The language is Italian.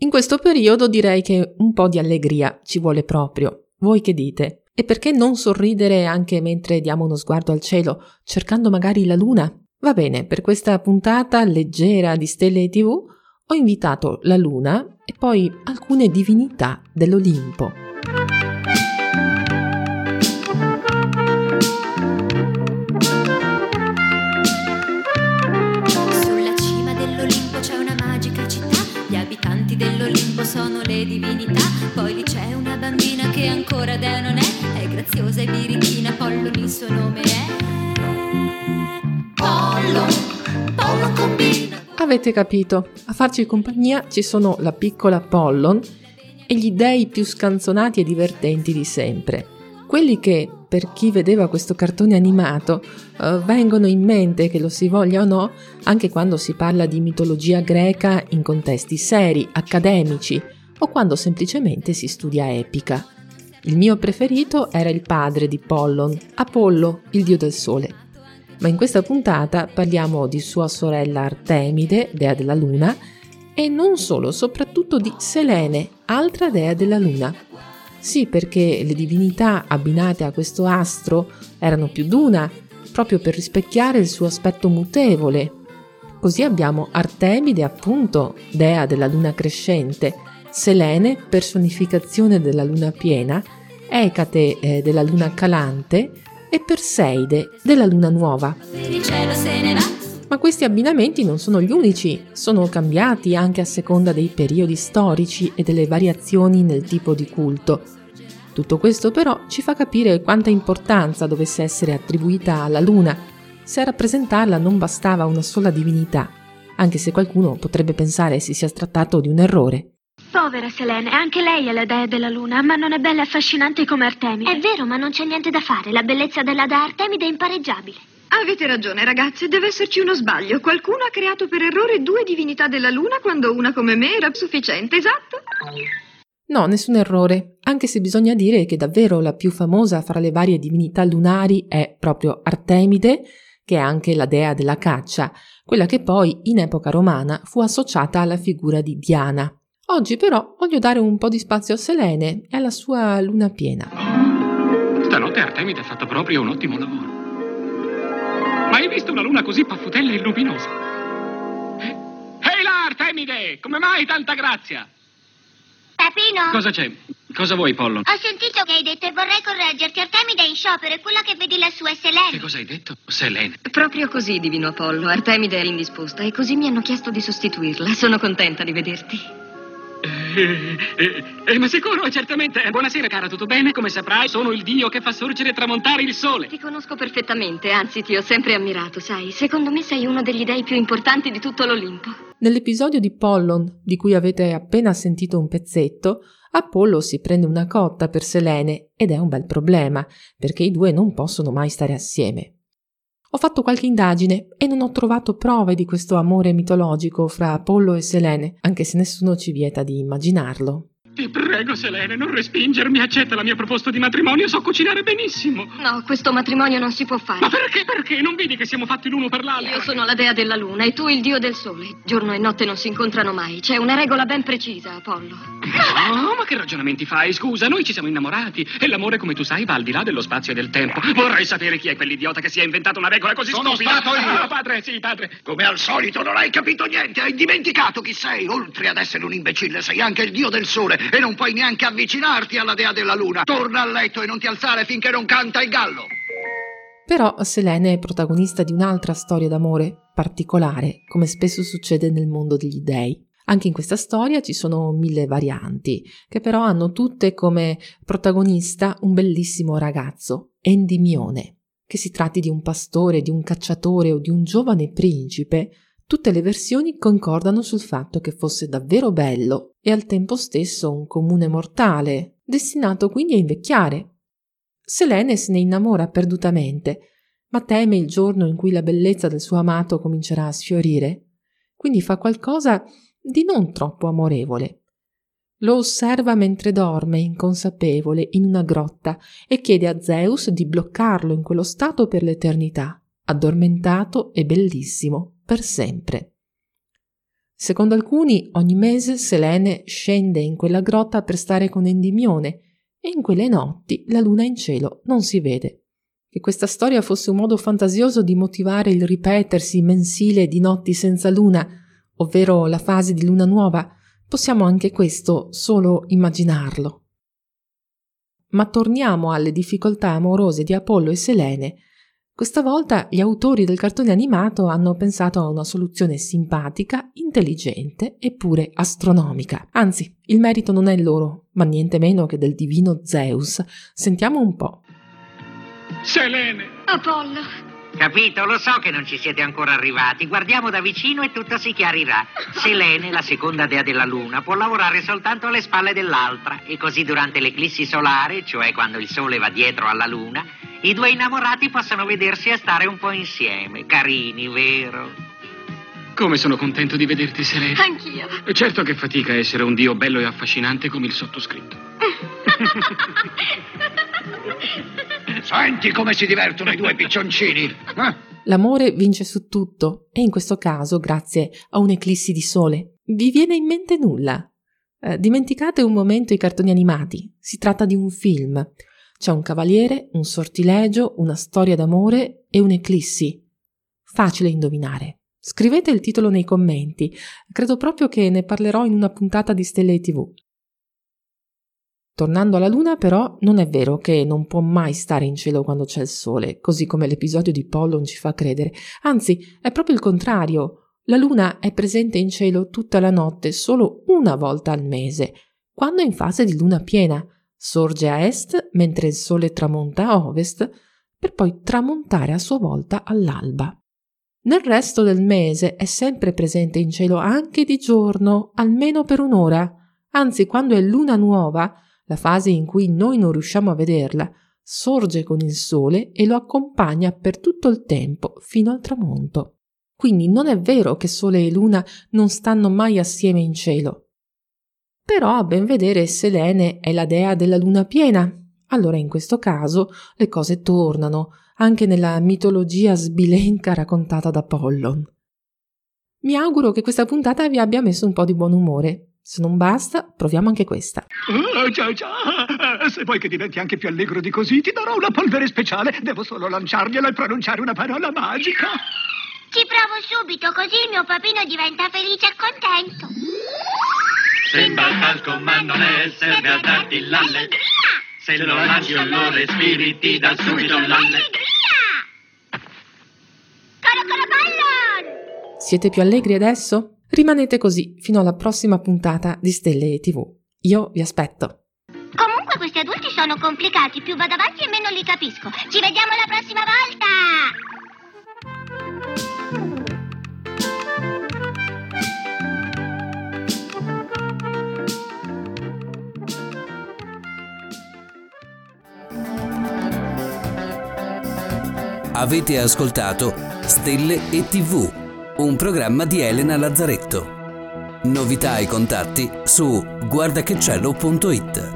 In questo periodo direi che un po' di allegria ci vuole proprio. Voi che dite? E perché non sorridere anche mentre diamo uno sguardo al cielo, cercando magari la luna? Va bene, per questa puntata leggera di Stelle TV ho invitato la luna e poi alcune divinità dell'Olimpo. Divinità, poi lì c'è una bambina che ancora dea non è, è graziosa e birichina, Pollon il suo nome è. Pollon, Pollon combina. Avete capito, a farci compagnia ci sono la piccola Pollon e gli dei più scanzonati e divertenti di sempre. Quelli che, per chi vedeva questo cartone animato, eh, vengono in mente, che lo si voglia o no, anche quando si parla di mitologia greca in contesti seri, accademici o quando semplicemente si studia epica. Il mio preferito era il padre di Pollon, Apollo, il dio del sole. Ma in questa puntata parliamo di sua sorella Artemide, dea della luna, e non solo, soprattutto di Selene, altra dea della luna. Sì, perché le divinità abbinate a questo astro erano più d'una, proprio per rispecchiare il suo aspetto mutevole. Così abbiamo Artemide, appunto, dea della luna crescente, Selene, personificazione della luna piena, Ecate eh, della luna calante e Perseide della luna nuova. Ma questi abbinamenti non sono gli unici, sono cambiati anche a seconda dei periodi storici e delle variazioni nel tipo di culto. Tutto questo però ci fa capire quanta importanza dovesse essere attribuita alla luna, se a rappresentarla non bastava una sola divinità, anche se qualcuno potrebbe pensare si sia trattato di un errore. Povera Selene, anche lei è la dea della luna, ma non è bella e affascinante come Artemide. È vero, ma non c'è niente da fare. La bellezza della dea Artemide è impareggiabile. Avete ragione, ragazze, deve esserci uno sbaglio. Qualcuno ha creato per errore due divinità della luna quando una come me era sufficiente, esatto? No, nessun errore, anche se bisogna dire che davvero la più famosa fra le varie divinità lunari è proprio Artemide, che è anche la dea della caccia, quella che poi in epoca romana fu associata alla figura di Diana. Oggi però voglio dare un po' di spazio a Selene e alla sua luna piena. Stanotte Artemide ha fatto proprio un ottimo lavoro. Mai visto una luna così paffutella e luminosa? Eh? Ehi là, Artemide! Come mai tanta grazia? Papino? Cosa c'è? Cosa vuoi, Pollon? Ho sentito che hai detto e vorrei correggerti. Artemide è in sciopero e quella che vedi lassù è Che Selene. cosa hai detto? Selene. Proprio così, divino Apollo. Artemide è indisposta e così mi hanno chiesto di sostituirla. Sono contenta di vederti. Eh, eh, eh, ma sicuro, certamente. Eh, Buonasera, cara, tutto bene? Come saprai, sono il dio che fa sorgere e tramontare il sole. Ti conosco perfettamente, anzi ti ho sempre ammirato, sai. Secondo me sei uno degli dei più importanti di tutto l'Olimpo. Nell'episodio di Pollon, di cui avete appena sentito un pezzetto, Apollo si prende una cotta per Selene ed è un bel problema, perché i due non possono mai stare assieme. Ho fatto qualche indagine e non ho trovato prove di questo amore mitologico fra Apollo e Selene, anche se nessuno ci vieta di immaginarlo. Ti prego, Selene, non respingermi. Accetta la mia proposta di matrimonio. So cucinare benissimo. No, questo matrimonio non si può fare. Ma perché? Perché? Non vedi che siamo fatti l'uno per l'altro? Io sono la dea della luna e tu il dio del sole. Giorno e notte non si incontrano mai. C'è una regola ben precisa, Apollo. No, ma che ragionamenti fai? Scusa, noi ci siamo innamorati e l'amore, come tu sai, va al di là dello spazio e del tempo. Vorrei sapere chi è quell'idiota che si è inventato una regola così Sono stupida. stato io. Ah, padre, sì, padre. Come al solito non hai capito niente, hai dimenticato chi sei. Oltre ad essere un imbecille, sei anche il dio del sole e non puoi neanche avvicinarti alla dea della luna. Torna a letto e non ti alzare finché non canta il gallo. Però Selene è protagonista di un'altra storia d'amore particolare, come spesso succede nel mondo degli dei. Anche in questa storia ci sono mille varianti, che però hanno tutte come protagonista un bellissimo ragazzo, Endimione. Che si tratti di un pastore, di un cacciatore o di un giovane principe, tutte le versioni concordano sul fatto che fosse davvero bello e al tempo stesso un comune mortale, destinato quindi a invecchiare. Selene se ne innamora perdutamente, ma teme il giorno in cui la bellezza del suo amato comincerà a sfiorire, quindi fa qualcosa di non troppo amorevole. Lo osserva mentre dorme, inconsapevole, in una grotta e chiede a Zeus di bloccarlo in quello stato per l'eternità, addormentato e bellissimo, per sempre. Secondo alcuni, ogni mese Selene scende in quella grotta per stare con Endimione e in quelle notti la luna in cielo non si vede. Che questa storia fosse un modo fantasioso di motivare il ripetersi mensile di notti senza luna, ovvero la fase di luna nuova, possiamo anche questo solo immaginarlo. Ma torniamo alle difficoltà amorose di Apollo e Selene questa volta gli autori del cartone animato hanno pensato a una soluzione simpatica, intelligente e pure astronomica. Anzi, il merito non è loro, ma niente meno che del divino Zeus. Sentiamo un po'. Selene! Apollo! Capito? Lo so che non ci siete ancora arrivati. Guardiamo da vicino e tutto si chiarirà. Selene, la seconda dea della luna, può lavorare soltanto alle spalle dell'altra e così durante l'eclissi solare, cioè quando il sole va dietro alla luna, i due innamorati possono vedersi e stare un po' insieme. Carini, vero? Come sono contento di vederti, Selene. Anch'io. Certo che fatica essere un dio bello e affascinante come il sottoscritto. Senti come si divertono i due piccioncini. Eh? L'amore vince su tutto e in questo caso grazie a un'eclissi di sole. Vi viene in mente nulla? Eh, dimenticate un momento i cartoni animati. Si tratta di un film. C'è un cavaliere, un sortilegio, una storia d'amore e un'eclissi. Facile indovinare. Scrivete il titolo nei commenti. Credo proprio che ne parlerò in una puntata di Stelle TV. Tornando alla Luna, però, non è vero che non può mai stare in cielo quando c'è il Sole, così come l'episodio di Pollon ci fa credere. Anzi, è proprio il contrario. La Luna è presente in cielo tutta la notte solo una volta al mese, quando è in fase di luna piena. Sorge a est mentre il Sole tramonta a ovest, per poi tramontare a sua volta all'alba. Nel resto del mese è sempre presente in cielo anche di giorno, almeno per un'ora. Anzi, quando è luna nuova, la fase in cui noi non riusciamo a vederla, sorge con il sole e lo accompagna per tutto il tempo fino al tramonto. Quindi non è vero che Sole e Luna non stanno mai assieme in cielo. Però a ben vedere Selene è la dea della luna piena. Allora in questo caso le cose tornano, anche nella mitologia sbilenca raccontata da Pollon. Mi auguro che questa puntata vi abbia messo un po' di buon umore. Se non basta, proviamo anche questa. Oh, già, già. Se vuoi che diventi anche più allegro di così, ti darò una polvere speciale. Devo solo lanciargliela e pronunciare una parola magica. Ci provo subito, così il mio papino diventa felice e contento. Sembra talco, ma non è, serve a darti l'alle. Se lo lanci o lo respiri, ti dà subito l'alle. Siete più allegri adesso? Rimanete così fino alla prossima puntata di Stelle TV. Io vi aspetto. Comunque questi adulti sono complicati, più vado avanti e meno li capisco. Ci vediamo la prossima volta! Avete ascoltato Stelle e TV un programma di Elena Lazzaretto. Novità e contatti su guardachecielo.it